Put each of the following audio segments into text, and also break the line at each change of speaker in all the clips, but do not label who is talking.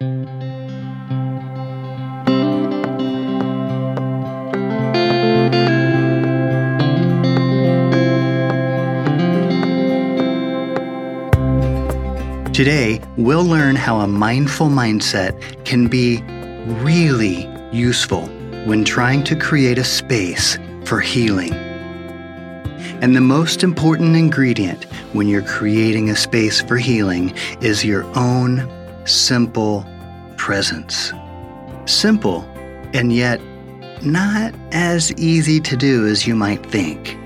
Today, we'll learn how a mindful mindset can be really useful when trying to create a space for healing. And the most important ingredient when you're creating a space for healing is your own simple presence. Simple, and yet not as easy to do as you might think.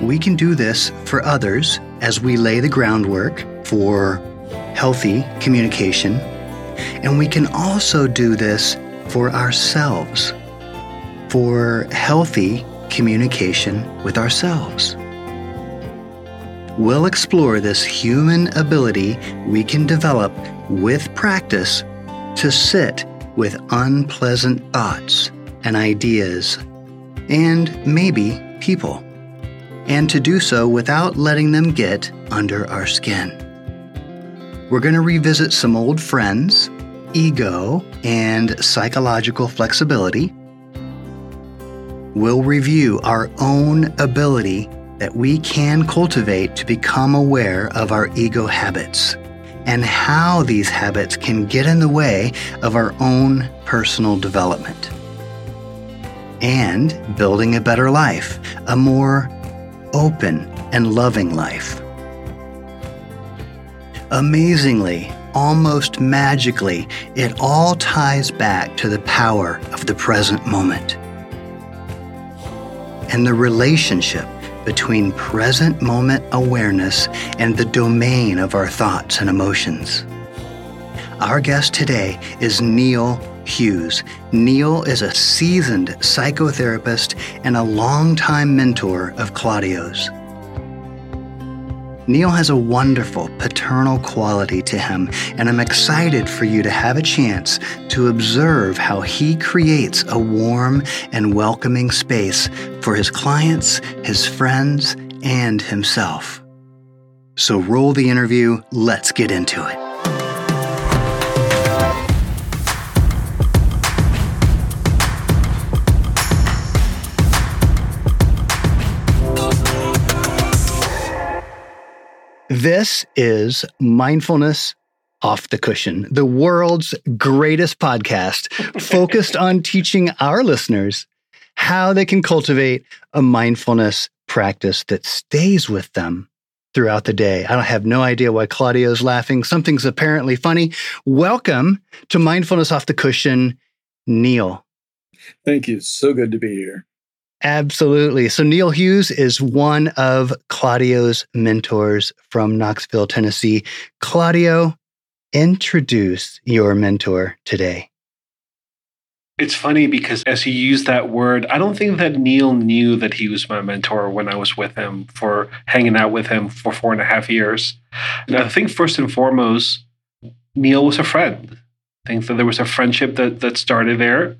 We can do this for others as we lay the groundwork for healthy communication, and we can also do this for ourselves, for healthy communication with ourselves. We'll explore this human ability we can develop with practice to sit with unpleasant thoughts and ideas, and maybe people, and to do so without letting them get under our skin. We're going to revisit some old friends, ego, and psychological flexibility. We'll review our own ability that we can cultivate to become aware of our ego habits and how these habits can get in the way of our own personal development. And building a better life, a more open and loving life. Amazingly, almost magically, it all ties back to the power of the present moment and the relationship between present moment awareness and the domain of our thoughts and emotions. Our guest today is Neil Hughes. Neil is a seasoned psychotherapist and a longtime mentor of Claudio's. Neil has a wonderful paternal quality to him, and I'm excited for you to have a chance to observe how he creates a warm and welcoming space for his clients, his friends, and himself. So roll the interview, let's get into it. This is Mindfulness Off the Cushion, the world's greatest podcast focused on teaching our listeners how they can cultivate a mindfulness practice that stays with them throughout the day. I don't have no idea why Claudio's laughing. Something's apparently funny. Welcome to Mindfulness Off the Cushion, Neil.
Thank you. So good to be here.
Absolutely. So Neil Hughes is one of Claudio's mentors from Knoxville, Tennessee. Claudio, introduce your mentor today.
It's funny because as he used that word, I don't think that Neil knew that he was my mentor when I was with him for hanging out with him for four and a half years. And I think first and foremost, Neil was a friend. Think that there was a friendship that that started there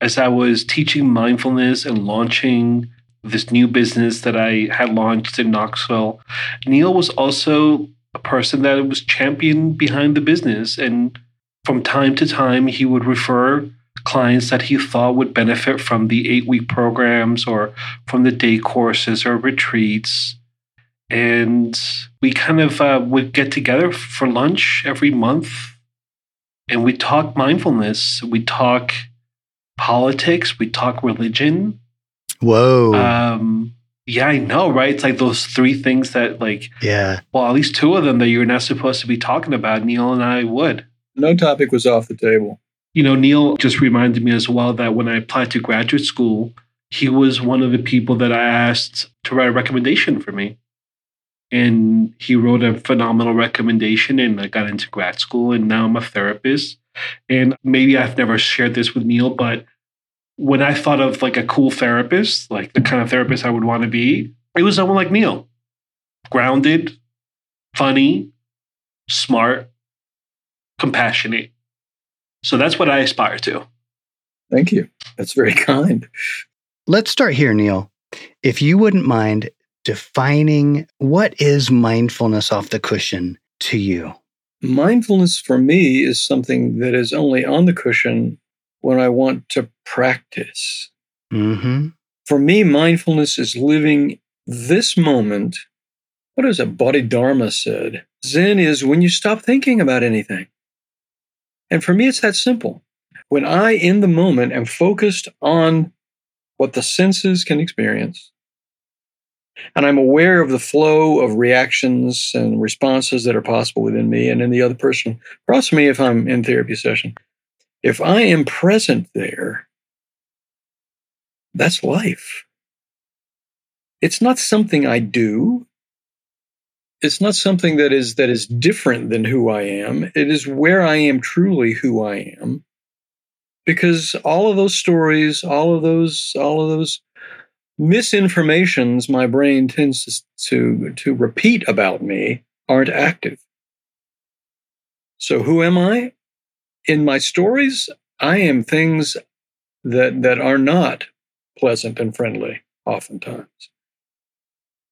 as I was teaching mindfulness and launching this new business that I had launched in Knoxville. Neil was also a person that was champion behind the business and from time to time he would refer clients that he thought would benefit from the 8 week programs or from the day courses or retreats and we kind of uh, would get together for lunch every month and we talk mindfulness we talk politics, we talk religion.
Whoa.
Um, yeah, I know, right? It's like those three things that, like,
yeah.
Well, at least two of them that you're not supposed to be talking about. Neil and I would.
No topic was off the table.
You know, Neil just reminded me as well that when I applied to graduate school, he was one of the people that I asked to write a recommendation for me. And he wrote a phenomenal recommendation, and I got into grad school, and now I'm a therapist. And maybe I've never shared this with Neil, but when I thought of like a cool therapist, like the kind of therapist I would want to be, it was someone like Neil. Grounded, funny, smart, compassionate. So that's what I aspire to.
Thank you. That's very kind.
Let's start here, Neil. If you wouldn't mind defining what is mindfulness off the cushion to you.
mindfulness for me is something that is only on the cushion when I want to practice.
Mm-hmm.
For me, mindfulness is living this moment. What is it? Bodhidharma said Zen is when you stop thinking about anything. And for me, it's that simple. When I, in the moment, am focused on what the senses can experience, and I'm aware of the flow of reactions and responses that are possible within me and in the other person, across me if I'm in therapy session. If I am present there, that's life. It's not something I do. It's not something that is that is different than who I am. It is where I am truly who I am. Because all of those stories, all of those, all of those misinformations my brain tends to, to, to repeat about me aren't active. So who am I? In my stories, I am things that, that are not pleasant and friendly, oftentimes.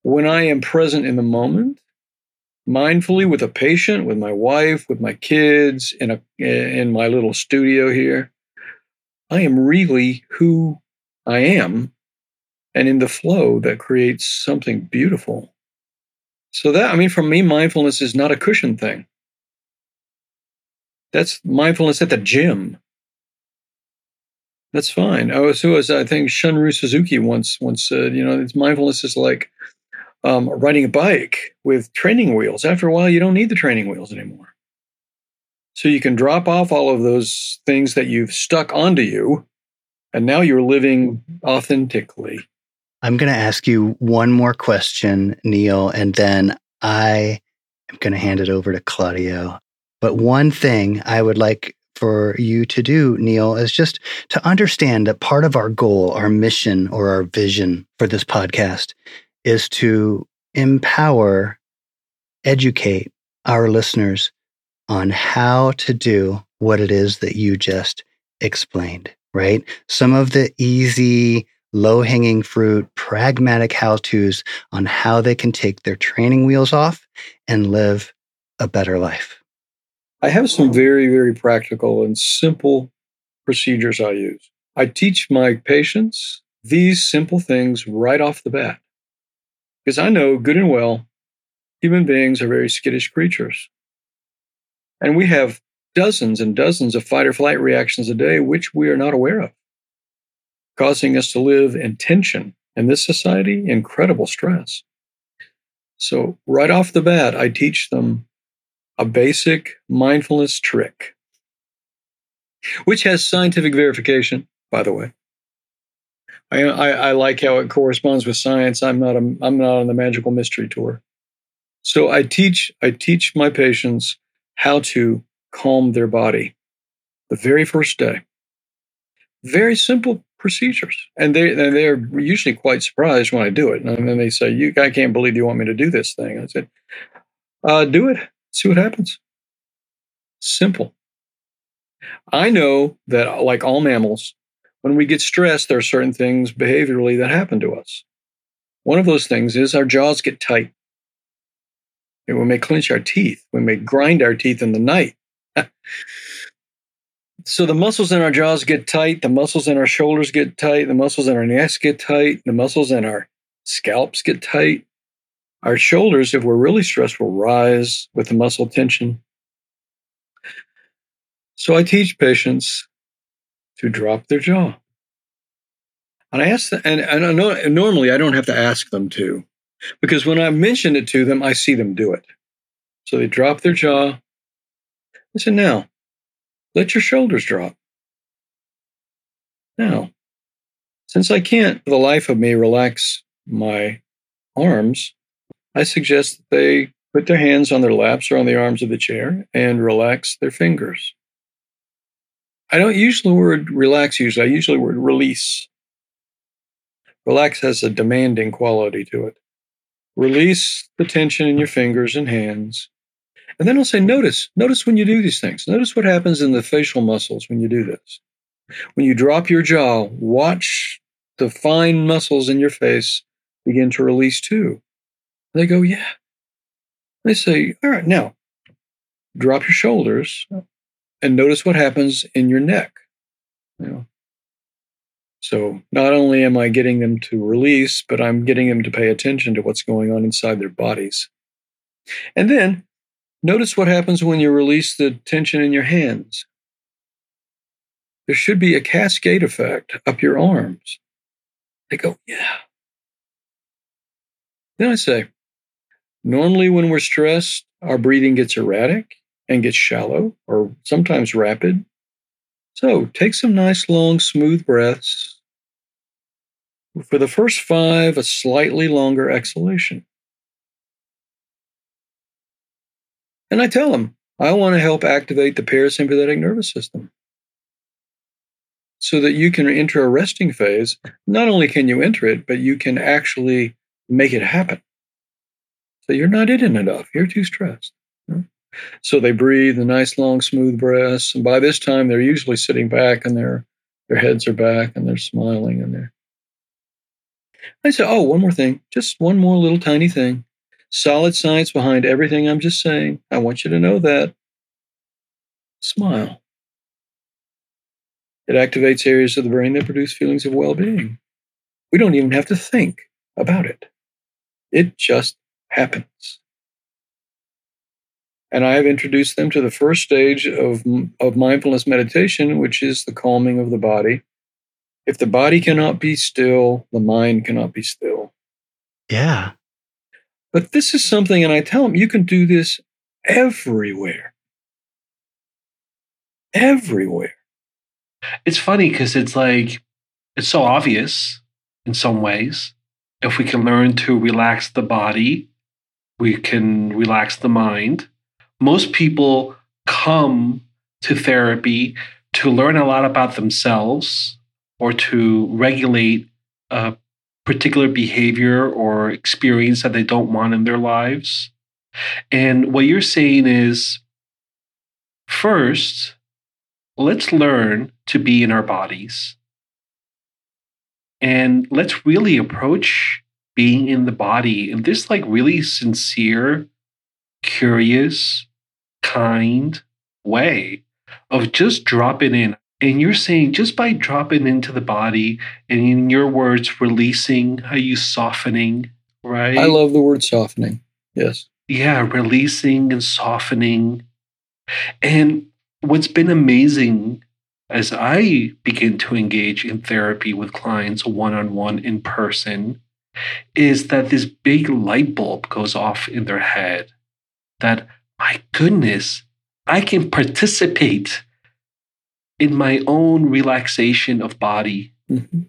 When I am present in the moment, mindfully with a patient, with my wife, with my kids, in a in my little studio here, I am really who I am and in the flow that creates something beautiful. So that I mean for me mindfulness is not a cushion thing. That's mindfulness at the gym. That's fine. Oh, so as I think Shunryu Suzuki once once said, you know, it's mindfulness is like um, riding a bike with training wheels. After a while, you don't need the training wheels anymore. So you can drop off all of those things that you've stuck onto you, and now you're living authentically.
I'm going to ask you one more question, Neil, and then I am going to hand it over to Claudio. But one thing I would like for you to do, Neil, is just to understand that part of our goal, our mission, or our vision for this podcast is to empower, educate our listeners on how to do what it is that you just explained, right? Some of the easy, low hanging fruit, pragmatic how to's on how they can take their training wheels off and live a better life?
I have some very, very practical and simple procedures I use. I teach my patients these simple things right off the bat because I know good and well human beings are very skittish creatures. And we have dozens and dozens of fight or flight reactions a day, which we are not aware of causing us to live in tension in this society, incredible stress. So, right off the bat, I teach them a basic mindfulness trick, which has scientific verification, by the way. I, I, I, like how it corresponds with science. I'm not a, I'm not on the magical mystery tour. So I teach I teach my patients how to calm their body the very first day. Very simple procedures. And they they're usually quite surprised when I do it. And then they say, "You, I can't believe you want me to do this thing." I said, uh, "Do it. See what happens." Simple. I know that, like all mammals, when we get stressed, there are certain things behaviorally that happen to us. One of those things is our jaws get tight. And we may clench our teeth. We may grind our teeth in the night. So the muscles in our jaws get tight, the muscles in our shoulders get tight, the muscles in our necks get tight, the muscles in our scalps get tight. Our shoulders, if we're really stressed, will rise with the muscle tension. So I teach patients to drop their jaw. And I ask them, and, and I know, and normally I don't have to ask them to, because when I mention it to them, I see them do it. So they drop their jaw. I said, now, let your shoulders drop. Now, since I can't for the life of me relax my arms, I suggest that they put their hands on their laps or on the arms of the chair and relax their fingers. I don't use the word relax usually, I usually word release. Relax has a demanding quality to it. Release the tension in your fingers and hands and then I'll say, notice, notice when you do these things. Notice what happens in the facial muscles when you do this. When you drop your jaw, watch the fine muscles in your face begin to release too. They go, yeah. They say, all right, now drop your shoulders and notice what happens in your neck. You know. So not only am I getting them to release, but I'm getting them to pay attention to what's going on inside their bodies. And then notice what happens when you release the tension in your hands. There should be a cascade effect up your arms. They go, yeah. Then I say, normally when we're stressed, our breathing gets erratic and gets shallow or sometimes rapid. So take some nice, long, smooth breaths. For the first five, a slightly longer exhalation. And I tell them, I want to help activate the parasympathetic nervous system so that you can enter a resting phase. Not only can you enter it, but you can actually make it happen. So you're not in enough. You're too stressed. So they breathe the nice, long, smooth breaths. And by this time, they're usually sitting back and their, their heads are back and they're smiling and they're. I say, oh, one more thing, just one more little tiny thing. Solid science behind everything I'm just saying. I want you to know that. Smile. It activates areas of the brain that produce feelings of well being. We don't even have to think about it, it just happens. And I have introduced them to the first stage of, of mindfulness meditation, which is the calming of the body. If the body cannot be still, the mind cannot be still.
Yeah.
But this is something, and I tell them, you can do this everywhere. Everywhere.
It's funny because it's like, it's so obvious in some ways. If we can learn to relax the body, we can relax the mind most people come to therapy to learn a lot about themselves or to regulate a particular behavior or experience that they don't want in their lives. And what you're saying is first, let's learn to be in our bodies. And let's really approach being in the body in this like really sincere, curious, kind way of just dropping in. And you're saying just by dropping into the body and in your words, releasing, are you softening, right?
I love the word softening. Yes.
Yeah, releasing and softening. And what's been amazing as I begin to engage in therapy with clients one on one in person is that this big light bulb goes off in their head that my goodness, I can participate in my own relaxation of body. Mm-hmm.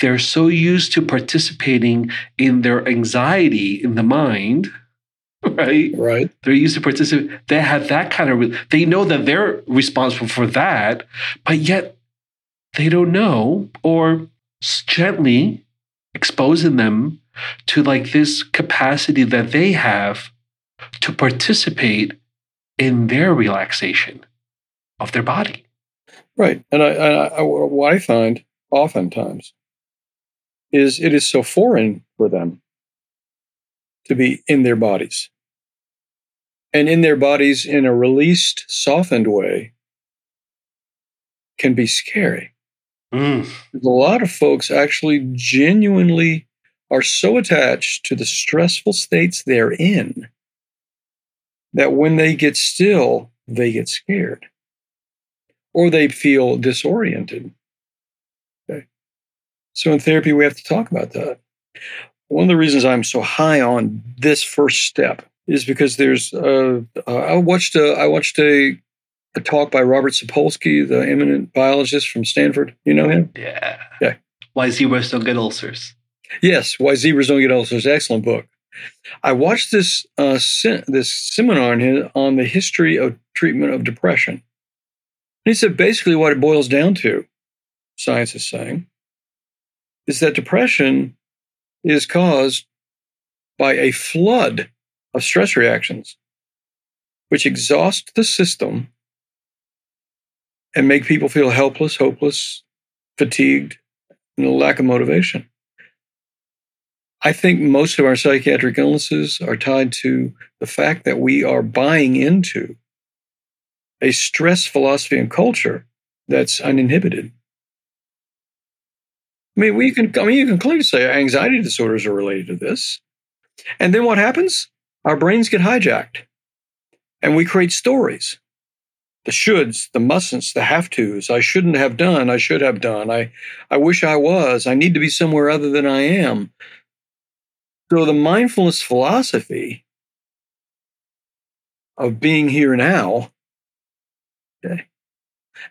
They're so used to participating in their anxiety in the mind, right?
Right.
They're used to participate. They have that kind of, they know that they're responsible for that, but yet they don't know or gently exposing them to like this capacity that they have to participate in their relaxation of their body.
Right. And I, I, what I find oftentimes is it is so foreign for them to be in their bodies. And in their bodies in a released, softened way can be scary. Mm. A lot of folks actually genuinely are so attached to the stressful states they're in that when they get still, they get scared or they feel disoriented. Okay. So in therapy, we have to talk about that. One of the reasons I'm so high on this first step is because there's uh, uh, I watched a, I watched a a talk by Robert Sapolsky, the eminent biologist from Stanford. You know him?
Yeah.
Yeah.
Why zebras don't get ulcers.
Yes, Why Zebras Don't Get Ulcers. Excellent book. I watched this uh, se- this seminar on the history of treatment of depression. And he said basically what it boils down to, science is saying, is that depression is caused by a flood of stress reactions, which exhaust the system and make people feel helpless, hopeless, fatigued, and a lack of motivation. I think most of our psychiatric illnesses are tied to the fact that we are buying into a stress philosophy and culture that's uninhibited. I mean, we can. I mean, you can clearly say anxiety disorders are related to this, and then what happens? Our brains get hijacked, and we create stories. The shoulds, the mustn'ts, the have tos. I shouldn't have done. I should have done. I, I wish I was. I need to be somewhere other than I am. So the mindfulness philosophy of being here now,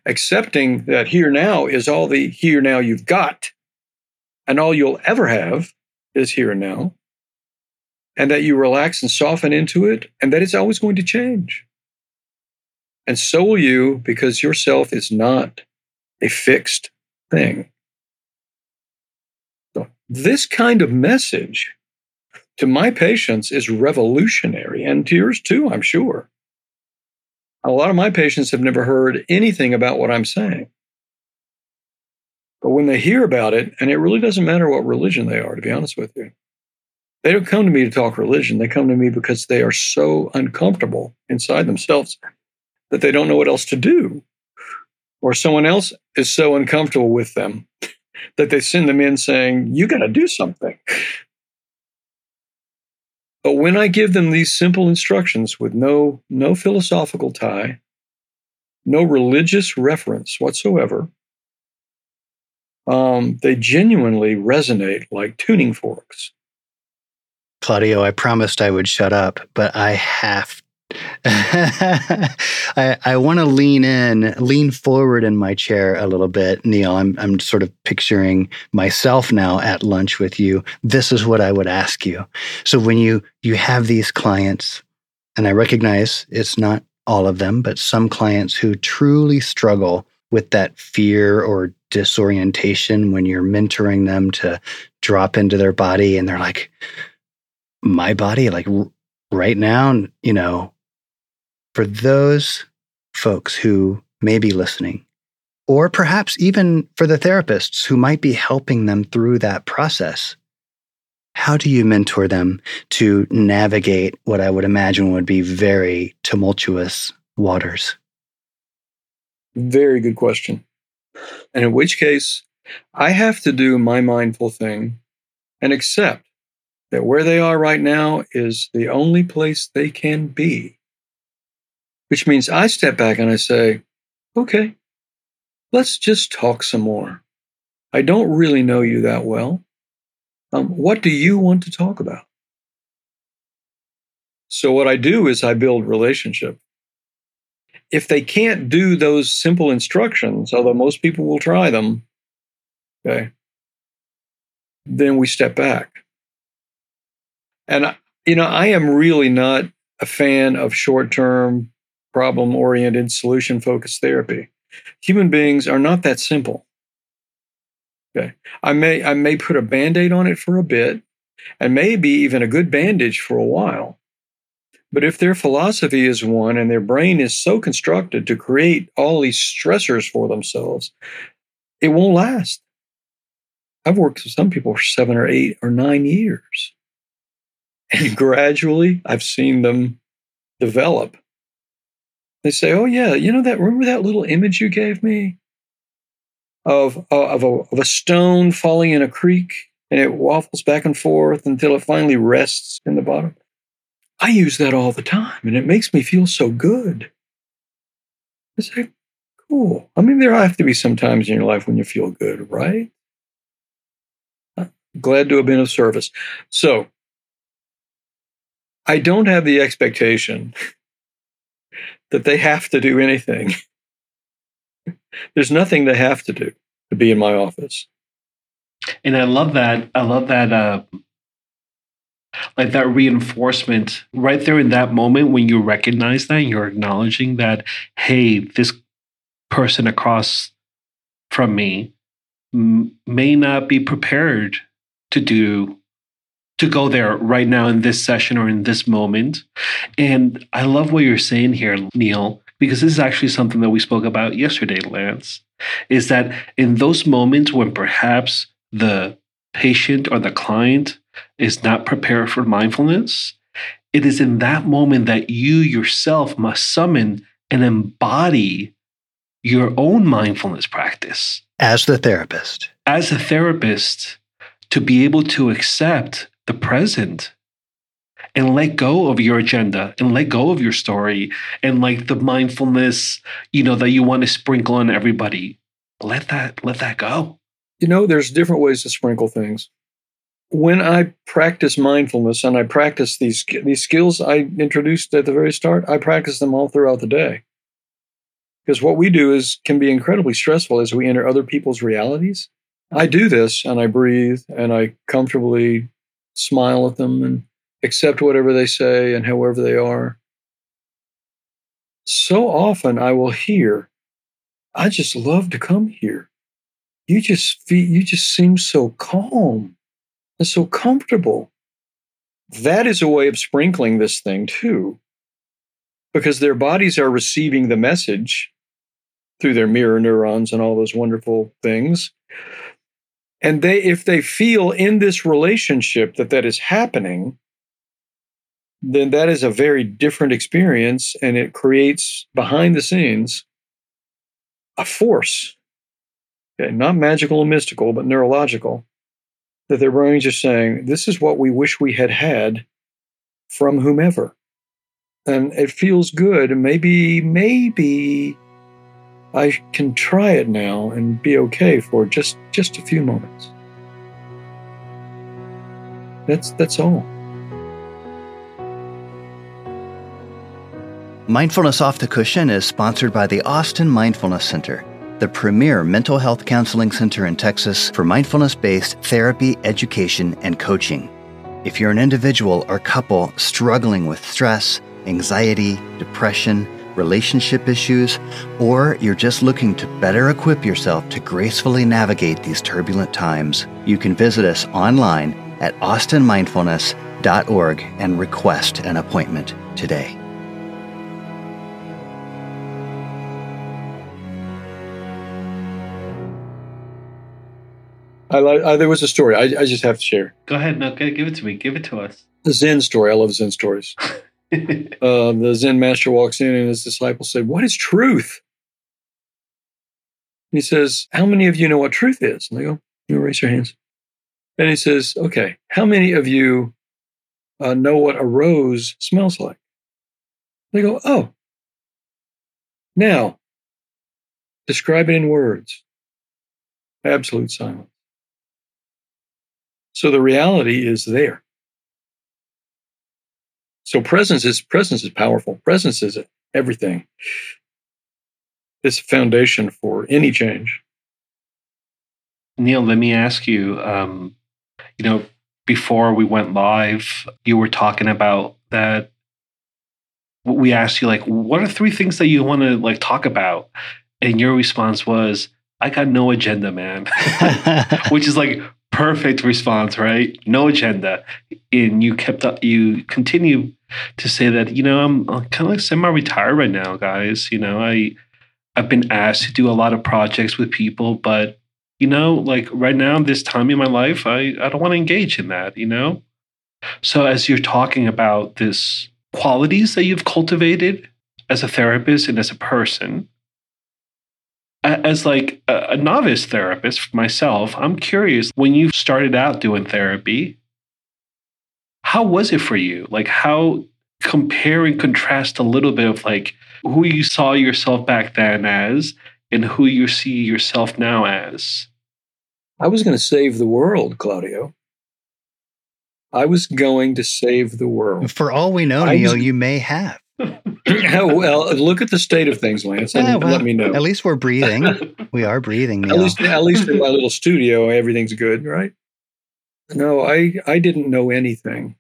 accepting that here now is all the here now you've got, and all you'll ever have is here and now, and that you relax and soften into it, and that it's always going to change. And so will you, because yourself is not a fixed thing. So this kind of message to my patients is revolutionary, and to yours too, I'm sure. A lot of my patients have never heard anything about what I'm saying. But when they hear about it, and it really doesn't matter what religion they are, to be honest with you, they don't come to me to talk religion. They come to me because they are so uncomfortable inside themselves that they don't know what else to do. Or someone else is so uncomfortable with them that they send them in saying, You got to do something. But when I give them these simple instructions with no, no philosophical tie, no religious reference whatsoever, um, they genuinely resonate like tuning forks.
Claudio, I promised I would shut up, but I have I, I want to lean in, lean forward in my chair a little bit, Neil. I'm I'm sort of picturing myself now at lunch with you. This is what I would ask you. So when you you have these clients, and I recognize it's not all of them, but some clients who truly struggle with that fear or disorientation when you're mentoring them to drop into their body and they're like my body like right now you know for those folks who may be listening, or perhaps even for the therapists who might be helping them through that process, how do you mentor them to navigate what I would imagine would be very tumultuous waters?
Very good question. And in which case, I have to do my mindful thing and accept that where they are right now is the only place they can be which means I step back and I say, okay, let's just talk some more. I don't really know you that well. Um, what do you want to talk about? So, what I do is I build relationship. If they can't do those simple instructions, although most people will try them, okay, then we step back. And, you know, I am really not a fan of short term problem oriented, solution focused therapy. Human beings are not that simple. Okay. I may, I may put a band aid on it for a bit and maybe even a good bandage for a while. But if their philosophy is one and their brain is so constructed to create all these stressors for themselves, it won't last. I've worked with some people for seven or eight or nine years. And gradually, I've seen them develop they say, "Oh yeah, you know that? Remember that little image you gave me of uh, of a, of a stone falling in a creek and it waffles back and forth until it finally rests in the bottom." I use that all the time, and it makes me feel so good. I say, "Cool." I mean, there have to be some times in your life when you feel good, right? glad to have been of service. So, I don't have the expectation that they have to do anything. There's nothing they have to do to be in my office.
And I love that. I love that. Uh, like that reinforcement right there in that moment when you recognize that you're acknowledging that, hey, this person across from me m- may not be prepared to do to go there right now in this session or in this moment. And I love what you're saying here, Neil, because this is actually something that we spoke about yesterday, Lance, is that in those moments when perhaps the patient or the client is not prepared for mindfulness, it is in that moment that you yourself must summon and embody your own mindfulness practice.
As the therapist.
As a therapist, to be able to accept the present and let go of your agenda and let go of your story and like the mindfulness, you know, that you want to sprinkle on everybody. Let that let that go.
You know, there's different ways to sprinkle things. When I practice mindfulness and I practice these these skills I introduced at the very start, I practice them all throughout the day. Because what we do is can be incredibly stressful as we enter other people's realities. I do this and I breathe and I comfortably smile at them and accept whatever they say and however they are. So often I will hear, I just love to come here. You just feel, you just seem so calm and so comfortable. That is a way of sprinkling this thing too, because their bodies are receiving the message through their mirror neurons and all those wonderful things. And they, if they feel in this relationship that that is happening, then that is a very different experience and it creates behind the scenes a force okay, not magical and mystical but neurological that their brains are saying this is what we wish we had had from whomever. And it feels good and maybe maybe i can try it now and be okay for just just a few moments that's that's all
Mindfulness Off the Cushion is sponsored by the Austin Mindfulness Center, the premier mental health counseling center in Texas for mindfulness based therapy, education, and coaching. If you're an individual or couple struggling with stress, anxiety, depression, relationship issues, or you're just looking to better equip yourself to gracefully navigate these turbulent times, you can visit us online at austinmindfulness.org and request an appointment today.
I like. Uh, there was a story I, I just have to share.
Go ahead. No, give it to me. Give it to us.
The Zen story. I love Zen stories. uh, the Zen master walks in and his disciples say, "What is truth?" He says, "How many of you know what truth is?" And they go, "You raise your hands." And he says, "Okay, how many of you uh, know what a rose smells like?" They go, "Oh." Now, describe it in words. Absolute silence. So the reality is there. So presence is presence is powerful. Presence is everything. It's a foundation for any change.
Neil, let me ask you. Um, you know, before we went live, you were talking about that. We asked you like, what are three things that you want to like talk about, and your response was, "I got no agenda, man," which is like perfect response, right? No agenda. And you kept up, you continue to say that, you know, I'm, kind of like semi-retired right now, guys. You know, I, I've been asked to do a lot of projects with people, but you know, like right now, this time in my life, I, I don't want to engage in that, you know? So as you're talking about this qualities that you've cultivated as a therapist and as a person, as like a, novice therapist myself, I'm curious when you started out doing therapy, how was it for you? Like how compare and contrast a little bit of like who you saw yourself back then as and who you see yourself now as?
I was going to save the world, Claudio. I was going to save the world.
For all we know, Neil, was, you may have.
Oh, well, look at the state of things, Lance, and yeah, well, let me know.
At least we're breathing. we are breathing. Neil.
At least, at least in my little studio, everything's good, right? No, I I didn't know anything.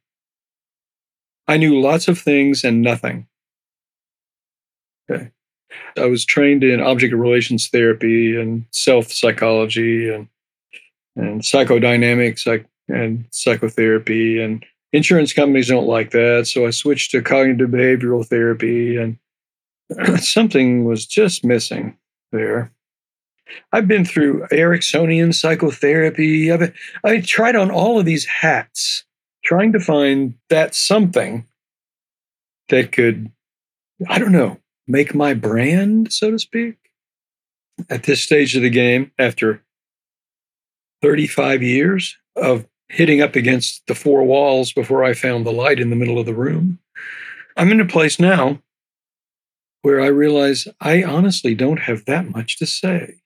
I knew lots of things and nothing. Okay. I was trained in object relations therapy and self psychology and and psychodynamics and psychotherapy and insurance companies don't like that. So I switched to cognitive behavioral therapy, and something was just missing there. I've been through Ericksonian psychotherapy. I've I tried on all of these hats, trying to find that something that could, I don't know, make my brand, so to speak. At this stage of the game, after 35 years of hitting up against the four walls before I found the light in the middle of the room, I'm in a place now where I realize I honestly don't have that much to say.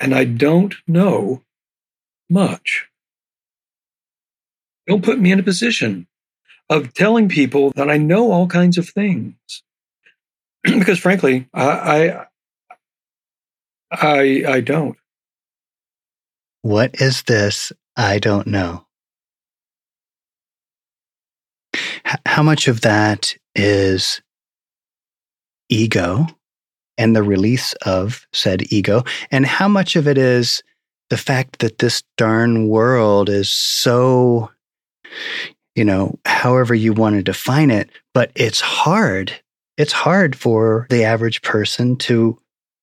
And I don't know much. Don't put me in a position of telling people that I know all kinds of things. because frankly, I, I, I, I don't.
What is this I don't know? H- how much of that is ego and the release of said ego? And how much of it is the fact that this darn world is so you know, however you want to define it, but it's hard. It's hard for the average person to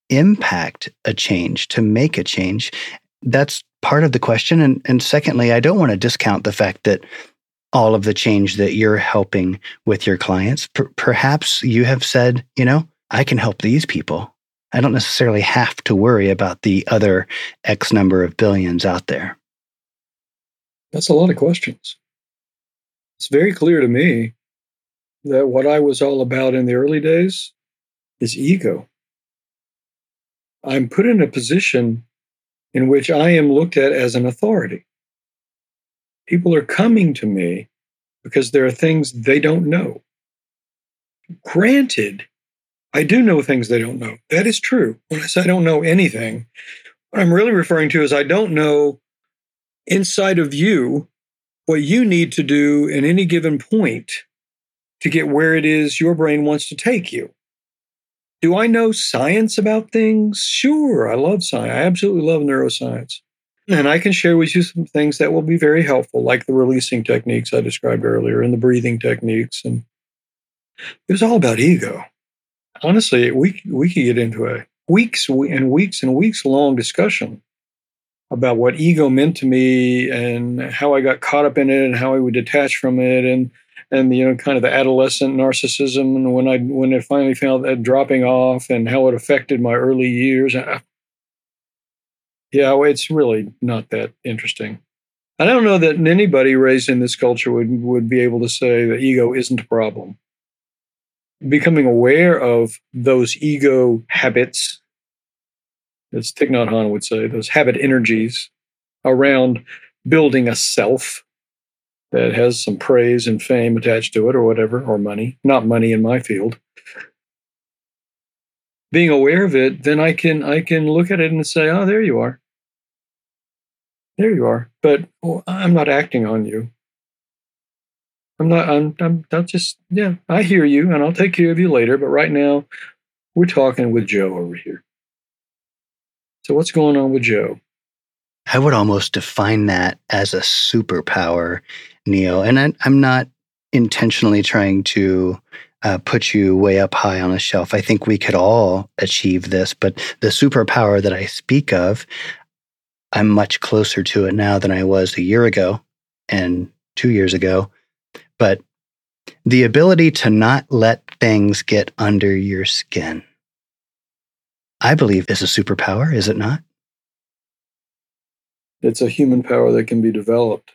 impact a change, to make a change. That's part of the question. And, and secondly, I don't want to discount the fact that all of the change that you're helping with your clients, per- perhaps you have said, you know, I can help these people. I don't necessarily have to worry about the other X number of billions out there.
That's a lot of questions it's very clear to me that what I was all about in the early days is ego. I'm put in a position in which I am looked at as an authority. People are coming to me because there are things they don't know. Granted, I do know things they don't know. That is true. When I say I don't know anything, what I'm really referring to is I don't know inside of you what you need to do in any given point to get where it is your brain wants to take you. Do I know science about things? Sure, I love science. I absolutely love neuroscience. And I can share with you some things that will be very helpful, like the releasing techniques I described earlier and the breathing techniques. And it was all about ego. Honestly, we, we could get into a weeks and weeks and weeks long discussion about what ego meant to me and how I got caught up in it and how I would detach from it and and you know kind of the adolescent narcissism and when I when I finally found that dropping off and how it affected my early years. Yeah, it's really not that interesting. I don't know that anybody raised in this culture would would be able to say that ego isn't a problem. Becoming aware of those ego habits as Thich Nhat Hanh would say, those habit energies around building a self that has some praise and fame attached to it or whatever, or money, not money in my field. Being aware of it, then I can I can look at it and say, oh, there you are. There you are. But well, I'm not acting on you. I'm not I'm I'm not just yeah, I hear you and I'll take care of you later, but right now we're talking with Joe over here. So, what's going on with Joe?
I would almost define that as a superpower, Neil. And I, am not intentionally trying to uh, put you way up high on a shelf. I think we could all achieve this, but the superpower that I speak of, I'm much closer to it now than I was a year ago and two years ago. But the ability to not let things get under your skin. I believe is a superpower, is it not?
It's a human power that can be developed.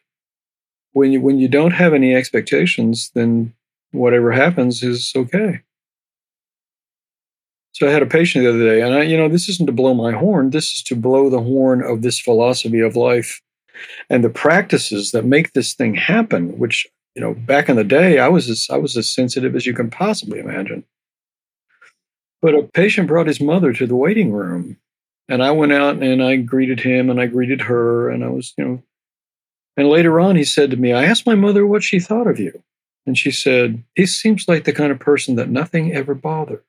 When you when you don't have any expectations, then whatever happens is okay. So I had a patient the other day, and I, you know, this isn't to blow my horn. This is to blow the horn of this philosophy of life and the practices that make this thing happen. Which you know, back in the day, I was as I was as sensitive as you can possibly imagine. But a patient brought his mother to the waiting room. And I went out and I greeted him and I greeted her. And I was, you know, and later on he said to me, I asked my mother what she thought of you. And she said, He seems like the kind of person that nothing ever bothers.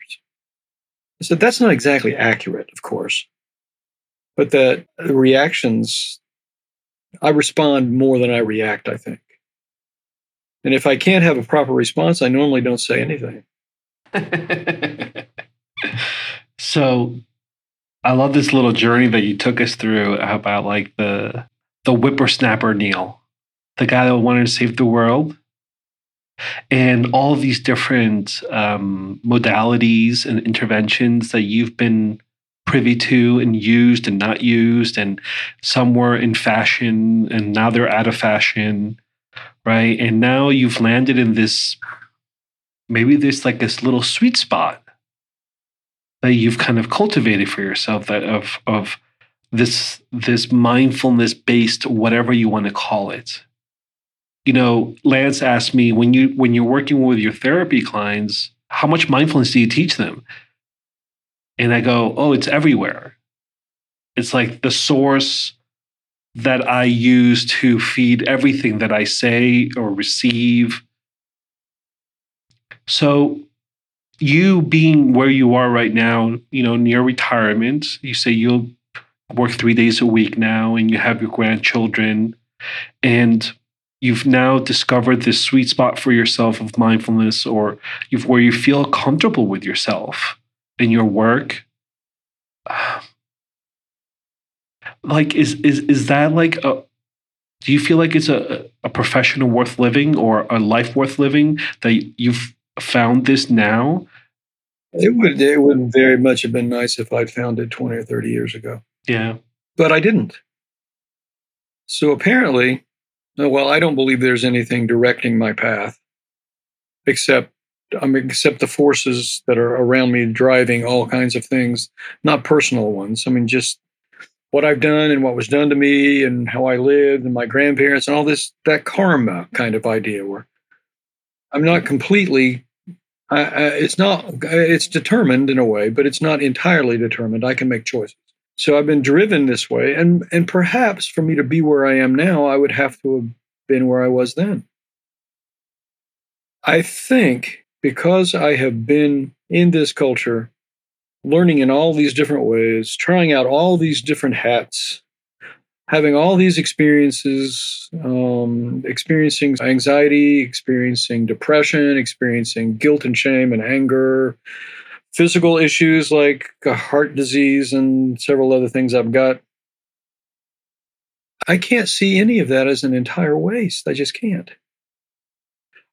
I said, That's not exactly accurate, of course, but that the reactions, I respond more than I react, I think. And if I can't have a proper response, I normally don't say anything.
so I love this little journey that you took us through about like the the whippersnapper Neil, the guy that wanted to save the world. and all these different um, modalities and interventions that you've been privy to and used and not used, and some were in fashion and now they're out of fashion, right? And now you've landed in this maybe there's like this little sweet spot that you've kind of cultivated for yourself that of of this this mindfulness based whatever you want to call it. You know lance asked me when you when you're working with your therapy clients how much mindfulness do you teach them? And i go oh it's everywhere. It's like the source that i use to feed everything that i say or receive. So you being where you are right now you know near retirement you say you'll work three days a week now and you have your grandchildren and you've now discovered this sweet spot for yourself of mindfulness or where you feel comfortable with yourself in your work like is is is that like a do you feel like it's a, a professional worth living or a life worth living that you've found this now
it would it would very much have been nice if i'd found it 20 or 30 years ago
yeah.
But I didn't. So apparently, oh, well, I don't believe there's anything directing my path except I mean, except the forces that are around me driving all kinds of things, not personal ones. I mean, just what I've done and what was done to me and how I lived and my grandparents and all this, that karma kind of idea where I'm not completely, I, it's not, it's determined in a way, but it's not entirely determined. I can make choices. So I've been driven this way. And and perhaps for me to be where I am now, I would have to have been where I was then. I think because I have been in this culture, learning in all these different ways, trying out all these different hats, having all these experiences, um, experiencing anxiety, experiencing depression, experiencing guilt and shame and anger, physical issues like heart disease and several other things I've got. I can't see any of that as an entire waste. I just can't.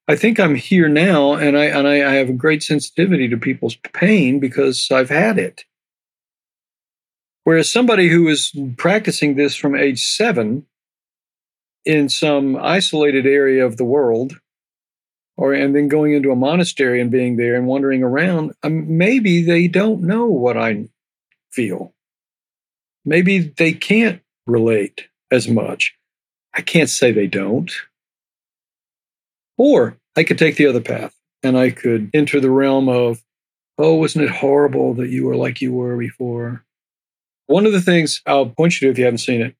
I think I'm here now, and I and I, I have a great sensitivity to people's pain because I've had it. Whereas somebody who is practicing this from age seven in some isolated area of the world or and then going into a monastery and being there and wandering around um, maybe they don't know what i feel. Maybe they can't relate as much. I can't say they don't or i could take the other path and i could enter the realm of oh wasn't it horrible that you were like you were before one of the things i'll point you to if you haven't seen it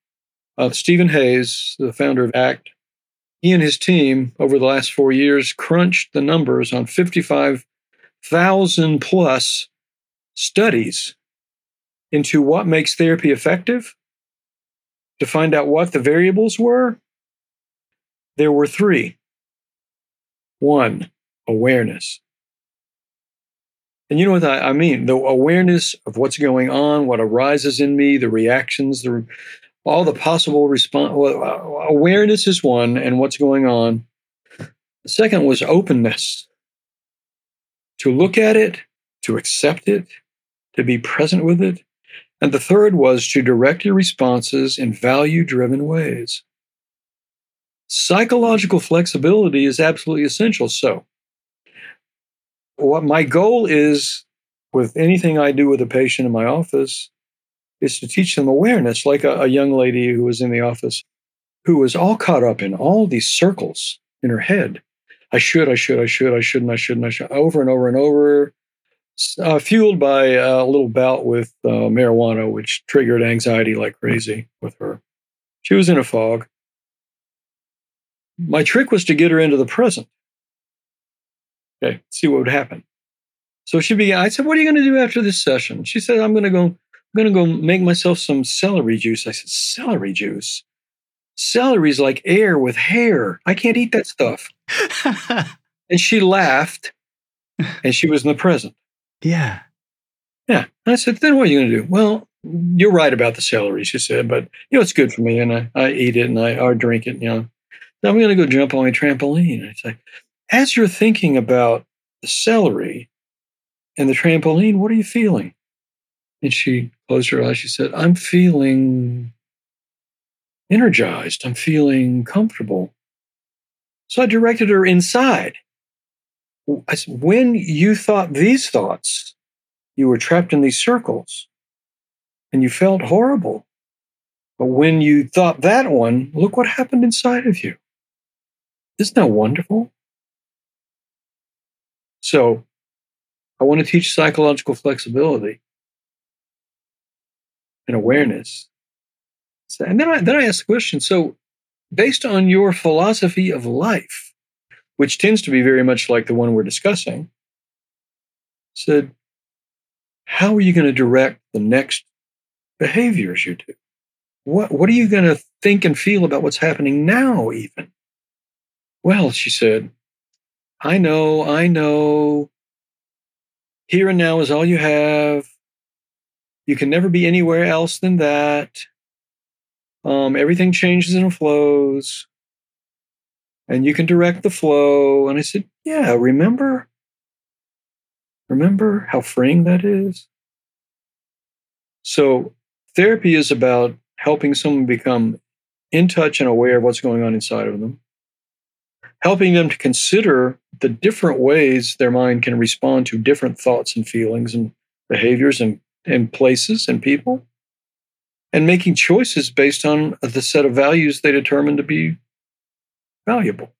uh, stephen hayes the founder of act he and his team over the last four years crunched the numbers on 55,000 plus studies into what makes therapy effective to find out what the variables were. There were three. One, awareness. And you know what I, mean? The awareness of what's going on, what arises in me, the reactions, the all the possible response. Well, uh, awareness is one, and what's going on. The second was openness to look at it, to accept it, to be present with it. And the third was to direct your responses in value driven ways. Psychological flexibility is absolutely essential. So, what my goal is with anything I do with a patient in my office is to teach them awareness, like a, a young lady who was in the office who was all caught up in all these circles in her head. I should, I should, I should, I shouldn't, I shouldn't, I should, over and over and over, uh, fueled by a little bout with uh, marijuana, which triggered anxiety like crazy with her. She was in a fog. Mm-hmm. My trick was to get her into the present. Okay, see what would happen. So she began. I said, "What are you going to do after this session?" She said, "I'm going to go I'm going to go make myself some celery juice. I said, Celery juice? Celery's like air with hair. I can't eat that stuff. and she laughed and she was in the present.
Yeah.
Yeah. And I said, Then what are you going to do? Well, you're right about the celery, she said, but you know, it's good for me and I, I eat it and I or drink it, you know. Now I'm going to go jump on my trampoline. I say, as you're thinking about the celery and the trampoline, what are you feeling? And she closed her eyes. She said, I'm feeling energized. I'm feeling comfortable. So I directed her inside. I said, when you thought these thoughts, you were trapped in these circles and you felt horrible. But when you thought that one, look what happened inside of you. Isn't that wonderful? So I want to teach psychological flexibility and awareness. So, and then I, then I ask the question so, based on your philosophy of life, which tends to be very much like the one we're discussing, said, how are you going to direct the next behaviors you do? What, what are you going to think and feel about what's happening now, even? Well, she said, I know, I know. Here and now is all you have. You can never be anywhere else than that. Um, everything changes and flows. And you can direct the flow. And I said, Yeah, remember? Remember how freeing that is? So, therapy is about helping someone become in touch and aware of what's going on inside of them helping them to consider the different ways their mind can respond to different thoughts and feelings and behaviors and, and places and people, and making choices based on the set of values they determine to be valuable.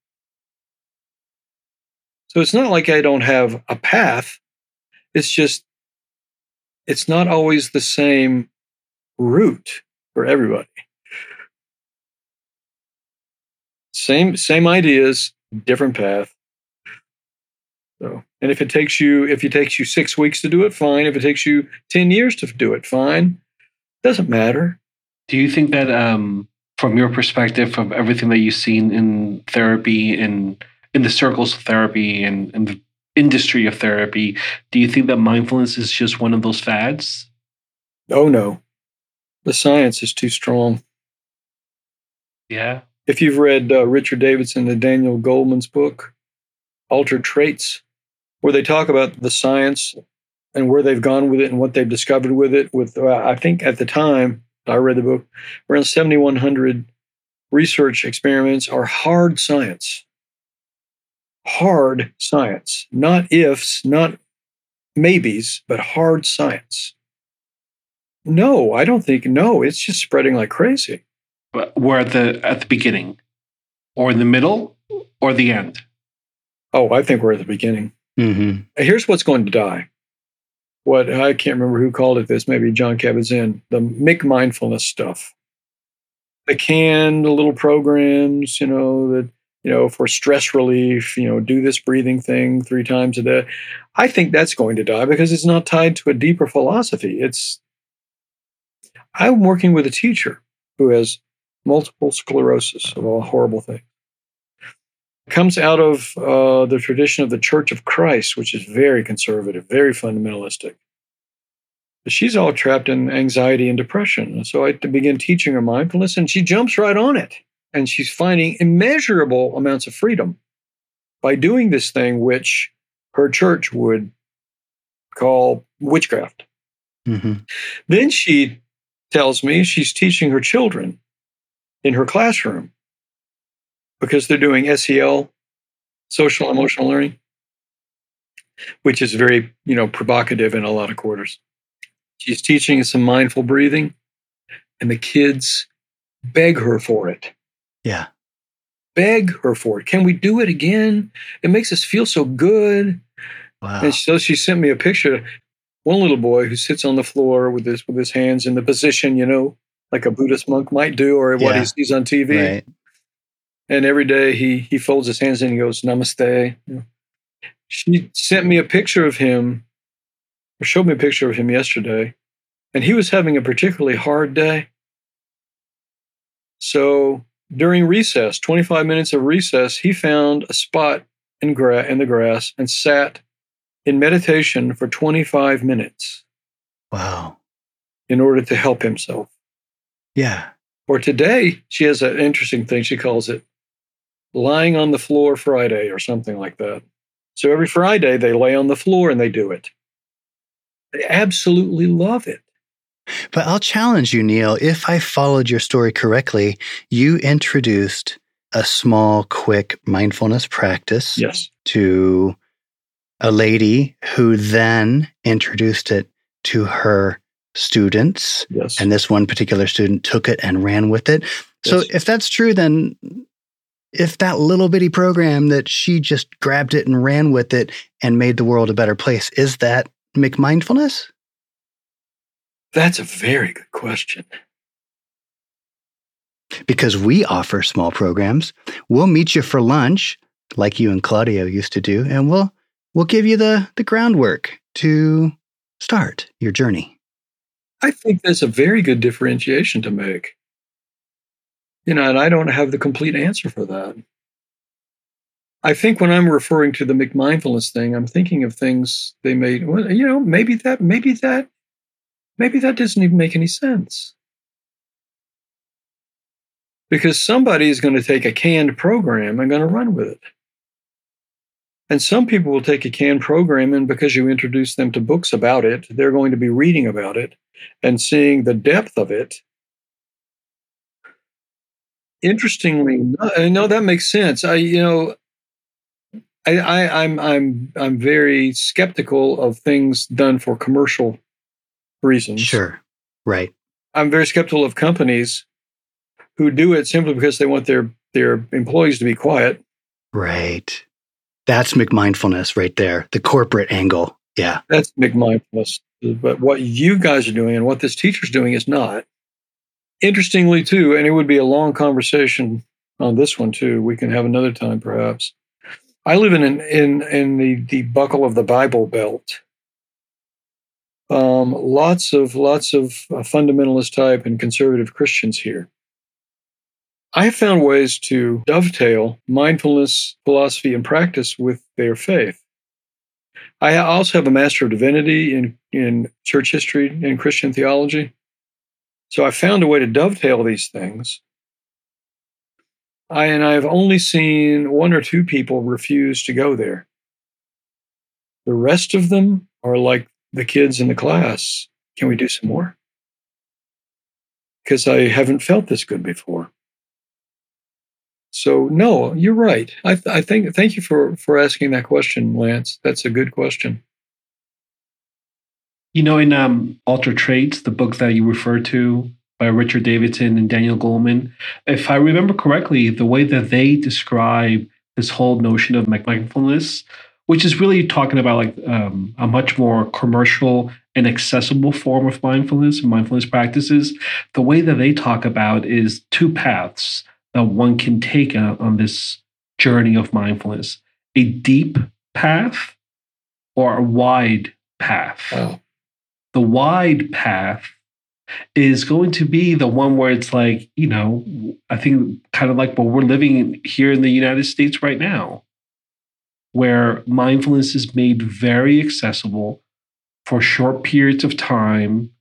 So it's not like I don't have a path. It's just, it's not always the same route for everybody. Same same ideas, different path. So, and if it takes you if it takes you six weeks to do it, fine. If it takes you ten years to do it, fine. Doesn't matter.
Do you think that, um, from your perspective, from everything that you've seen in therapy and in the circles of therapy and in the industry of therapy, do you think that mindfulness is just one of those fads?
Oh no, the science is too strong.
Yeah
if you've read uh, Richard Davidson and Daniel Goleman's book, Altered Traits, where they talk about the science and where they've gone with it and what they've discovered with it, with uh, I think at the time I read the book, around 7,100 research experiments are hard science. Hard science, not ifs, not maybes, but hard science. No, I don't think, no, it's just spreading like crazy
we're at the at the beginning, or in the middle, or the end.
Oh, I think we're at the beginning. Mm-hmm. Here's what's going to die. What I can't remember who called it this. Maybe Jon Kabat-Zinn. The McMindfulness stuff. The canned little programs, you know, that you know for stress relief. You know, do this breathing thing three times a day. I think that's going to die because it's not tied to a deeper philosophy. It's. I'm working with a teacher who has multiple sclerosis of a horrible thing. It comes out of uh, the tradition of the Church of Christ, which is very conservative, very fundamentalistic. But she's all trapped in anxiety and depression. And so I begin teaching her mindfulness, and she jumps right on it. And she's finding immeasurable amounts of freedom by doing this thing, which her church would call witchcraft. Mm-hmm. Then she tells me she's teaching her children in her classroom because they're doing SEL, social emotional learning, which is very, you know, provocative in a lot of quarters. She's teaching some mindful breathing, and the kids beg her for it.
Yeah.
Beg her for it. Can we do it again? It makes us feel so good. Wow. And so she sent me a picture. One little boy who sits on the floor with his with his hands in the position, you know, like a Buddhist monk might do, or what yeah. he sees on TV. Right. And every day he he folds his hands and he goes Namaste. She sent me a picture of him, or showed me a picture of him yesterday, and he was having a particularly hard day. So during recess, 25 minutes of recess, he found a spot in, gra- in the grass and sat in meditation for 25 minutes.
Wow.
In order to help himself.
Yeah.
Or today, she has an interesting thing she calls it lying on the floor Friday or something like that. So every Friday they lay on the floor and they do it. They absolutely love it.
But I'll challenge you, Neil. If I followed your story correctly, you introduced a small, quick mindfulness practice
Yes.
to a lady who then introduced it to her students.
Yes.
And this one particular student took it and ran with it. So
Yes.
if that's true, then if that little bitty program that she just grabbed it and ran with it and made the world a better place, is that McMindfulness?
That's a very good question.
Because we offer small programs. We'll meet you for lunch, like you and Claudio used to do, and we'll we'll give you the, the groundwork to start your journey.
I think that's a very good differentiation to make. You know, and I don't have the complete answer for that. I think when I'm referring to the McMindfulness thing, I'm thinking of things they made. Well, you know, maybe that, maybe that, maybe that doesn't even make any sense. Because somebody is going to take a canned program and going to run with it. And some people will take a canned program, and because you introduce them to books about it, they're going to be reading about it and seeing the depth of it. Interestingly, no, uh, no, that makes sense. I, you know, I, I, I'm, I'm, I'm very skeptical of things done for commercial reasons.
Sure. Right.
I'm very skeptical of companies who do it simply because they want their their employees to be quiet.
Right. That's McMindfulness right there. The corporate angle. Yeah.
That's McMindfulness. But what you guys are doing and what this teacher's doing is not. Interestingly, too, and it would be a long conversation on this one too. We can have another time, perhaps. I live in in in the the buckle of the Bible Belt. Um, lots of lots of uh, fundamentalist type and conservative Christians here. I have found ways to dovetail mindfulness, philosophy, and practice with their faith. I also have a Master of Divinity in, in church history and Christian theology. So I found a way to dovetail these things. I, and I've only seen one or two people refuse to go there. The rest of them are like the kids in the class. Can we do some more? Because I haven't felt this good before. So no, you're right. I, th- I think thank you for for asking that question, Lance. That's a good question.
You know, in um, Altered Traits, the book that you refer to by Richard Davidson and Daniel Goleman, if I remember correctly, the way that they describe this whole notion of mindfulness, which is really talking about like um, a much more commercial and accessible form of mindfulness and mindfulness practices, the way that they talk about is two paths that one can take on, on this journey of mindfulness a deep path or a wide path.
Wow.
The wide path is going to be the one where it's like, you know, I think kind of like what we're living here in the United States right now, where mindfulness is made very accessible for short periods of time.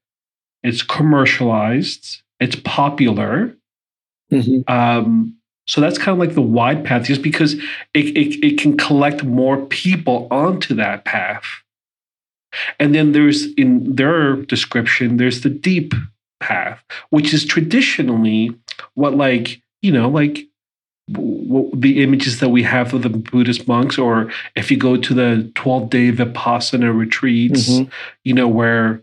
It's commercialized, it's popular,
Mm-hmm.
um, so that's kind of like the wide path, just because it, it, it can collect more people onto that path. And then there's in their description, there's the deep path, which is traditionally what, like, you know, like the images that we have of the Buddhist monks, or if you go to the 12 day Vipassana retreats,
Mhm.
you know, where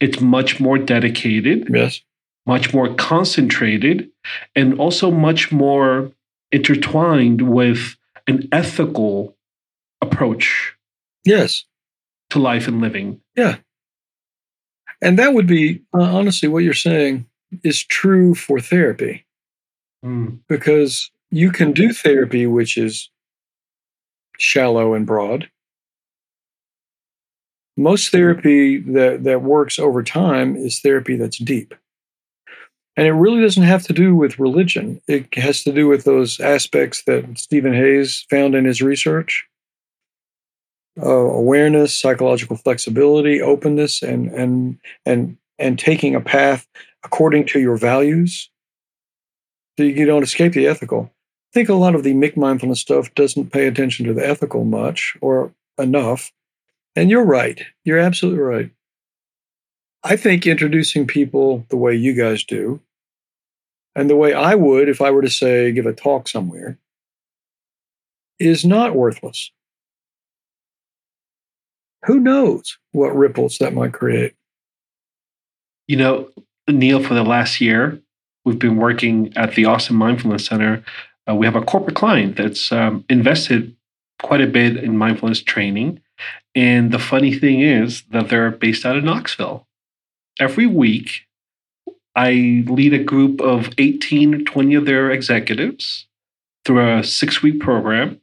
it's much more dedicated
Yes.
much more concentrated, and also much more intertwined with an ethical approach
Yes.
to life and living. Yeah.
And that would be uh, honestly what you're saying is true for therapy
Mm.
because you can do therapy which is shallow and broad. Most therapy that, that works over time is therapy that's deep. And it really doesn't have to do with religion. It has to do with those aspects that Stephen Hayes found in his research uh, awareness, psychological flexibility, openness, and, and, and, and taking a path according to your values. So you don't escape the ethical. I think a lot of the McMindfulness stuff doesn't pay attention to the ethical much or enough. And you're right. You're absolutely right. I think introducing people the way you guys do, and the way I would if I were to say, give a talk somewhere, is not worthless. Who knows what ripples that might create?
You know, Neil, for the last year, we've been working at the Austin Mindfulness Center. Uh, we have a corporate client that's um, invested quite a bit in mindfulness training. And the funny thing is that they're based out of Knoxville. Every week, I lead a group of 18 or 20 of their executives through a six week program.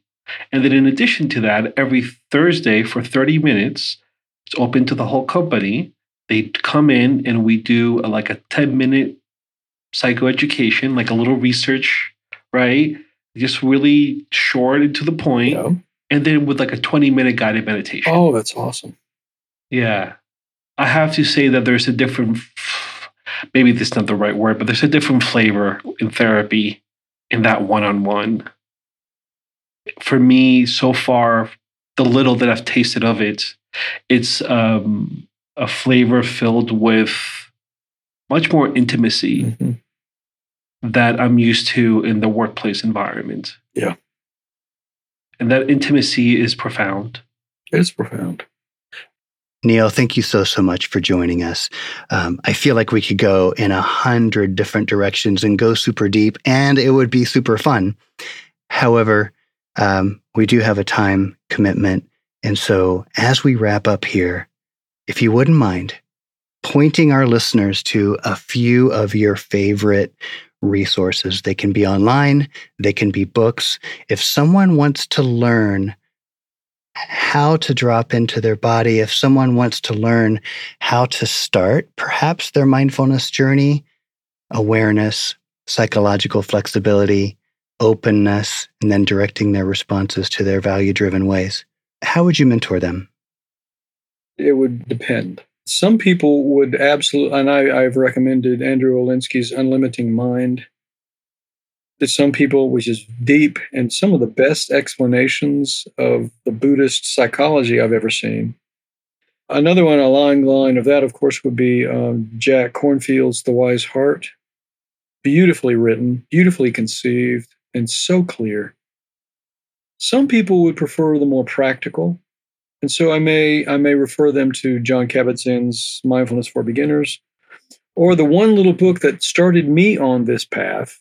And then, in addition to that, every Thursday for 30 minutes, it's open to the whole company. They come in and we do a, like a 10 minute psychoeducation, like a little research, right? Just really short and to the point.
Yeah.
And then with like a 20 minute guided meditation.
Oh, that's awesome.
Yeah. I have to say that there's a different, maybe this is not the right word, but there's a different flavor in therapy in that one on one. For me, so far, the little that I've tasted of it, it's um, a flavor filled with much more intimacy
hmm
that I'm used to in the workplace environment.
Yeah.
And that intimacy is profound.
It's profound.
Neil, thank you so, so much for joining us. Um, I feel like we could go in a hundred different directions and go super deep, and it would be super fun. However, um, we do have a time commitment. And so, as we wrap up here, if you wouldn't mind pointing our listeners to a few of your favorite resources, they can be online, they can be books. If someone wants to learn how to drop into their body, if someone wants to learn how to start perhaps their mindfulness journey, awareness, psychological flexibility, openness, and then directing their responses to their value driven ways, how would you mentor them?
It would depend. Some people would absolutely, and I, I've recommended Andrew Olendzki's Unlimiting Mind to some people, which is deep and some of the best explanations of the Buddhist psychology I've ever seen. Another one along the line of that, of course, would be um, Jack Kornfield's The Wise Heart. Beautifully written, beautifully conceived, and so clear. Some people would prefer the more practical, and so I may I may refer them to Jon Kabat-Zinn's Mindfulness for Beginners, or the one little book that started me on this path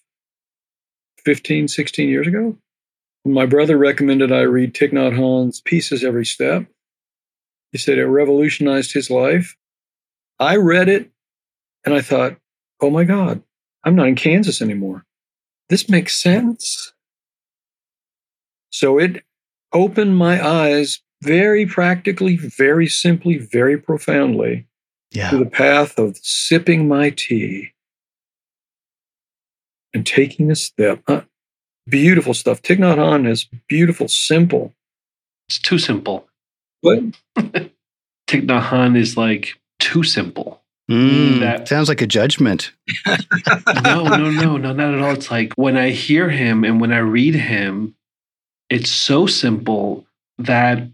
15, 16 years ago. My brother recommended I read Thich Nhat Hanh's Peace Is Every Step. He said it revolutionized his life. I read it and I thought, oh my God, I'm not in Kansas anymore. This makes sense. So it opened my eyes very practically, very simply, very profoundly
Yeah.
to the path of sipping my tea and taking a step. Uh, beautiful stuff. Thich Nhat Hanh is beautiful, simple,
It's too simple.
but
Thich Nhat Hanh is like too simple.
Mm,
that-
sounds like a judgment.
no, no, no, no, not at all. It's like when I hear him and when I read him, it's so simple that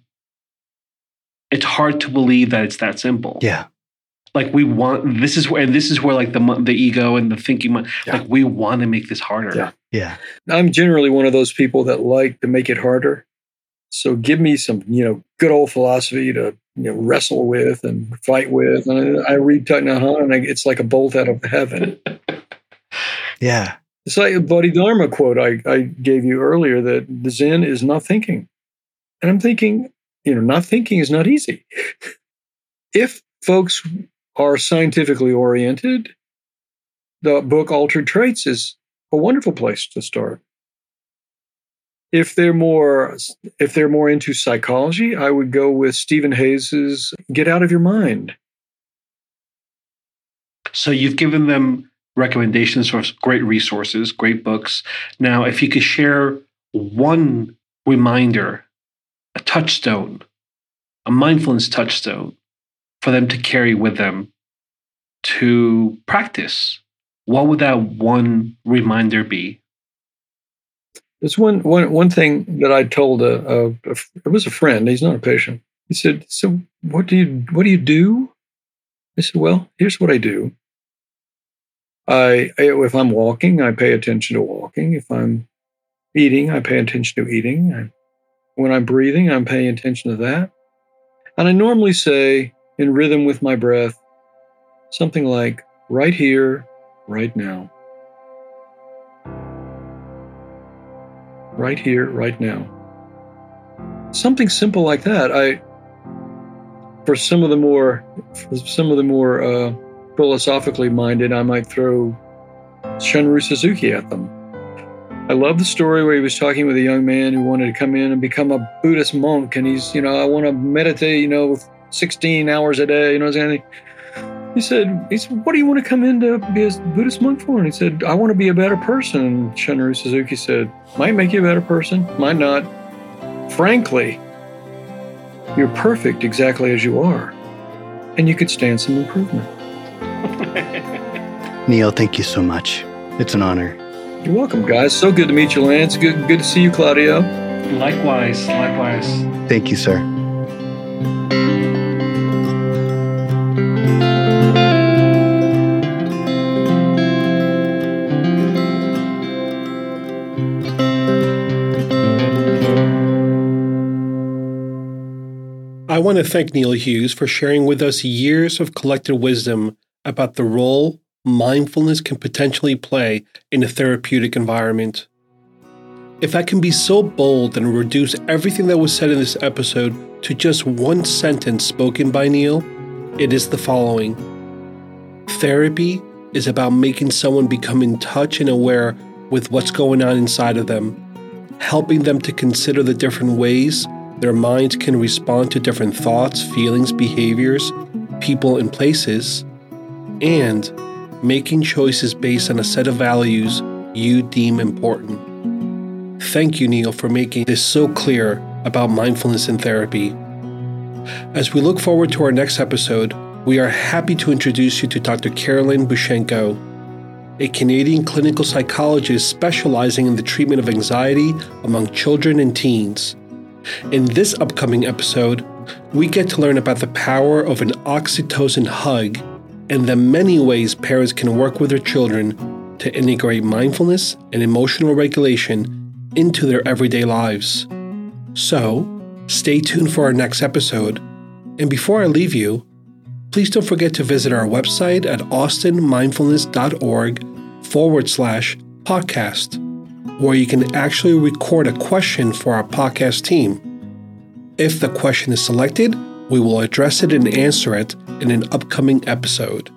it's hard to believe that it's that simple.
Yeah.
Like we want this is where and this is where like the the ego and the thinking mind,
Yeah.
like we want to make this harder.
Yeah.
Yeah.
I'm generally one of those people that like to make it harder. So give me some, you know, good old philosophy to you know wrestle with and fight with. And I read Thich Nhat and I, it's like a bolt out of heaven.
Yeah.
It's like a Bodhidharma quote I, I gave you earlier that the Zen is not thinking. And I'm thinking, you know, not thinking is not easy. if folks are scientifically oriented, the book Altered Traits is a wonderful place to start. If they're more if they're more into psychology, I would go with Stephen Hayes's Get Out of Your Mind.
So you've given them recommendations for great resources, great books. Now, if you could share one reminder, a touchstone, a mindfulness touchstone for them to carry with them to practice, what would that one reminder be?
There's one, one, one thing that I told a, a, a, it was a friend. He's not a patient. He said, "So what do you what do you do?" I said, "Well, here's what I do. I, if I'm walking, I pay attention to walking. If I'm eating, I pay attention to eating. I, when I'm breathing, I'm paying attention to that. And I normally say, in rhythm with my breath, something like, right here, right now. Right here, right now. Something simple like that. I, for some of the more, some of the more uh, philosophically minded, I might throw Shunryu Suzuki at them. I love the story where he was talking with a young man who wanted to come in and become a Buddhist monk, and he's, you know, I want to meditate, you know, 16 hours a day, you know, anything. He said, he said, what do you want to come in to be a Buddhist monk for? And he said, I want to be a better person. And Shunryu Suzuki said, might make you a better person, might not. Frankly, you're perfect exactly as you are, and you could stand some improvement.
Neil, thank you so much. It's an honor.
You're welcome, guys. So good to meet you, Lance. Good, good to see you, Claudio.
Likewise, likewise.
Thank you, sir.
Want to thank Neil Hughes for sharing with us years of collected wisdom about the role mindfulness can potentially play in a therapeutic environment. If I can be so bold and reduce everything that was said in this episode to just one sentence spoken by Neil, it is the following Therapy is about making someone become in touch and aware with what's going on inside of them, helping them to consider the different ways their minds can respond to different thoughts, feelings, behaviors, people, and places, and making choices based on a set of values you deem important. Thank you, Neil, for making this so clear about mindfulness in therapy. As we look forward to our next episode, we are happy to introduce you to Dr. Carolyn Bushenko, a Canadian clinical psychologist specializing in the treatment of anxiety among children and teens. In this upcoming episode, we get to learn about the power of an oxytocin hug and the many ways parents can work with their children to integrate mindfulness and emotional regulation into their everyday lives. So, stay tuned for our next episode. And before I leave you, please don't forget to visit our website at austinmindfulness.org forward slash podcast, where you can actually record a question for our podcast team. If the question is selected, we will address it and answer it in an upcoming episode.